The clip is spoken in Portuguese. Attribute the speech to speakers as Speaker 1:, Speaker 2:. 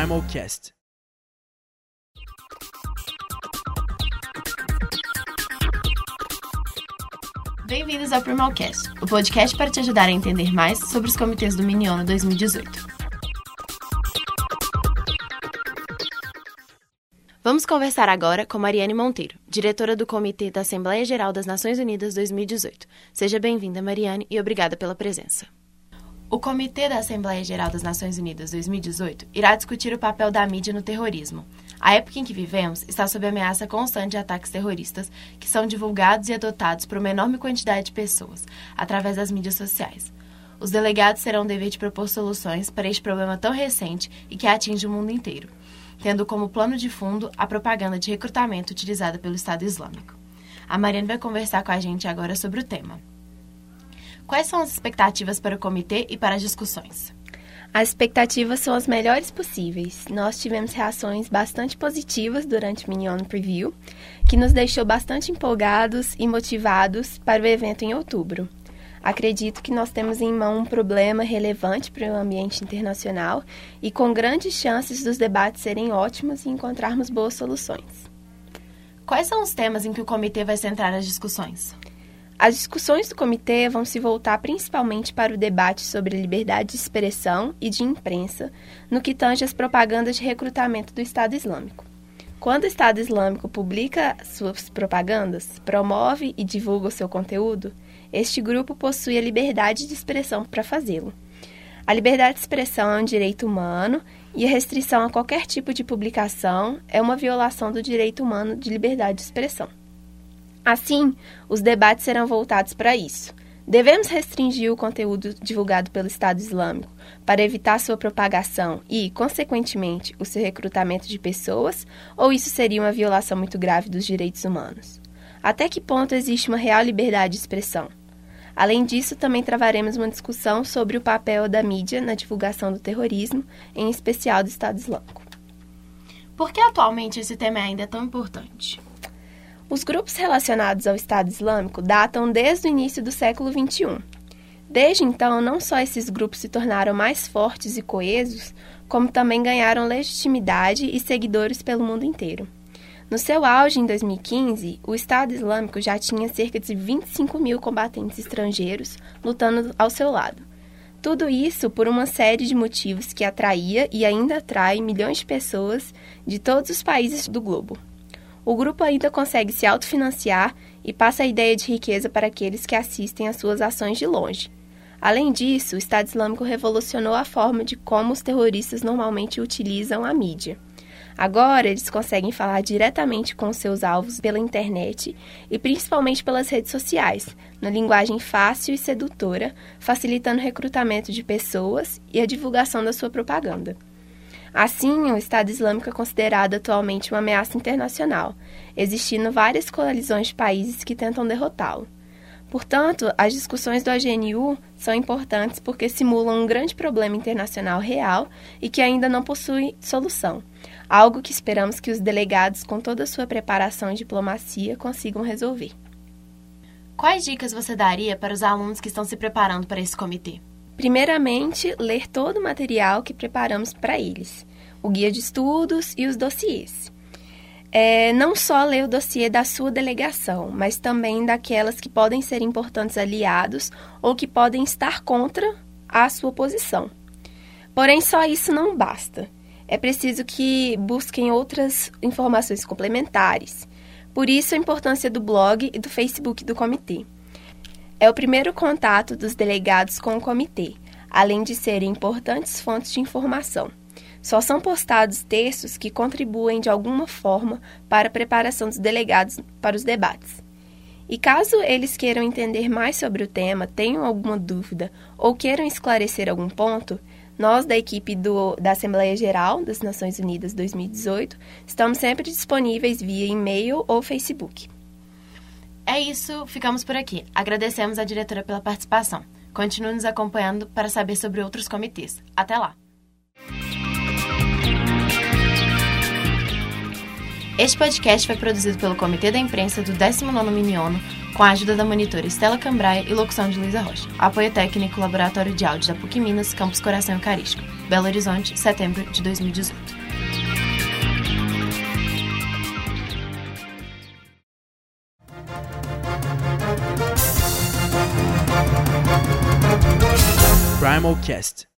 Speaker 1: Primalcast.
Speaker 2: Bem-vindos ao Primalcast, o podcast para te ajudar a entender mais sobre os comitês do Miniono 2018. Vamos conversar agora com Mariane Monteiro, diretora do Comitê da Assembleia Geral das Nações Unidas 2018. Seja bem-vinda, Mariane, e obrigada pela presença. O Comitê da Assembleia Geral das Nações Unidas 2018 irá discutir o papel da mídia no terrorismo. A época em que vivemos está sob ameaça constante de ataques terroristas que são divulgados e adotados por uma enorme quantidade de pessoas, através das mídias sociais. Os delegados terão o dever de propor soluções para este problema tão recente e que atinge o mundo inteiro, tendo como plano de fundo a propaganda de recrutamento utilizada pelo Estado Islâmico. A Mariana vai conversar com a gente agora sobre o tema. Quais são as expectativas para o comitê e para as discussões?
Speaker 3: As expectativas são as melhores possíveis. Nós tivemos reações bastante positivas durante o Minion Preview, que nos deixou bastante empolgados e motivados para o evento em outubro. Acredito que nós temos em mão um problema relevante para o ambiente internacional e com grandes chances dos debates serem ótimos e encontrarmos boas soluções.
Speaker 2: Quais são os temas em que o comitê vai centrar as discussões?
Speaker 3: As discussões do comitê vão se voltar principalmente para o debate sobre liberdade de expressão e de imprensa, no que tange as propagandas de recrutamento do Estado Islâmico. Quando o Estado Islâmico publica suas propagandas, promove e divulga o seu conteúdo, este grupo possui a liberdade de expressão para fazê-lo. A liberdade de expressão é um direito humano e a restrição a qualquer tipo de publicação é uma violação do direito humano de liberdade de expressão. Assim, os debates serão voltados para isso. Devemos restringir o conteúdo divulgado pelo Estado Islâmico para evitar sua propagação e, consequentemente, o seu recrutamento de pessoas, ou isso seria uma violação muito grave dos direitos humanos? Até que ponto existe uma real liberdade de expressão? Além disso, também travaremos uma discussão sobre o papel da mídia na divulgação do terrorismo, em especial do Estado Islâmico.
Speaker 2: Por que atualmente esse tema é ainda tão importante?
Speaker 3: Os grupos relacionados ao Estado Islâmico datam desde o início do século XXI. Desde então, não só esses grupos se tornaram mais fortes e coesos, como também ganharam legitimidade e seguidores pelo mundo inteiro. No seu auge, em 2015, o Estado Islâmico já tinha cerca de 25 mil combatentes estrangeiros lutando ao seu lado. Tudo isso por uma série de motivos que atraía e ainda atrai milhões de pessoas de todos os países do globo o grupo ainda consegue se autofinanciar e passa a ideia de riqueza para aqueles que assistem às suas ações de longe. Além disso, o Estado Islâmico revolucionou a forma de como os terroristas normalmente utilizam a mídia. Agora, eles conseguem falar diretamente com seus alvos pela internet e principalmente pelas redes sociais, na linguagem fácil e sedutora, facilitando o recrutamento de pessoas e a divulgação da sua propaganda. Assim, o Estado Islâmico é considerado atualmente uma ameaça internacional, existindo várias coalizões de países que tentam derrotá-lo. Portanto, as discussões do AGNU são importantes porque simulam um grande problema internacional real e que ainda não possui solução, algo que esperamos que os delegados, com toda a sua preparação e diplomacia, consigam resolver.
Speaker 2: Quais dicas você daria para os alunos que estão se preparando para esse comitê?
Speaker 3: Primeiramente, ler todo o material que preparamos para eles, o guia de estudos e os dossiês. É, não só ler o dossiê da sua delegação, mas também daquelas que podem ser importantes aliados ou que podem estar contra a sua posição. Porém, só isso não basta. É preciso que busquem outras informações complementares. Por isso, a importância do blog e do Facebook do comitê é o primeiro contato dos delegados com o comitê, além de serem importantes fontes de informação. Só são postados textos que contribuem de alguma forma para a preparação dos delegados para os debates. E caso eles queiram entender mais sobre o tema, tenham alguma dúvida ou queiram esclarecer algum ponto, nós, da equipe do, da Assembleia Geral das Nações Unidas 2018, estamos sempre disponíveis via e-mail ou Facebook.
Speaker 2: É isso, ficamos por aqui. Agradecemos à diretora pela participação. Continue nos acompanhando para saber sobre outros comitês. Até lá! Este podcast foi produzido pelo Comitê da Imprensa do 19º Miniono, com a ajuda da monitora Estela Cambraia e locução de Luísa Rocha. Apoio técnico Laboratório de Áudio da PUC Minas, Campus Coração Eucarístico. Belo Horizonte, setembro de 2018.
Speaker 1: Primal Cast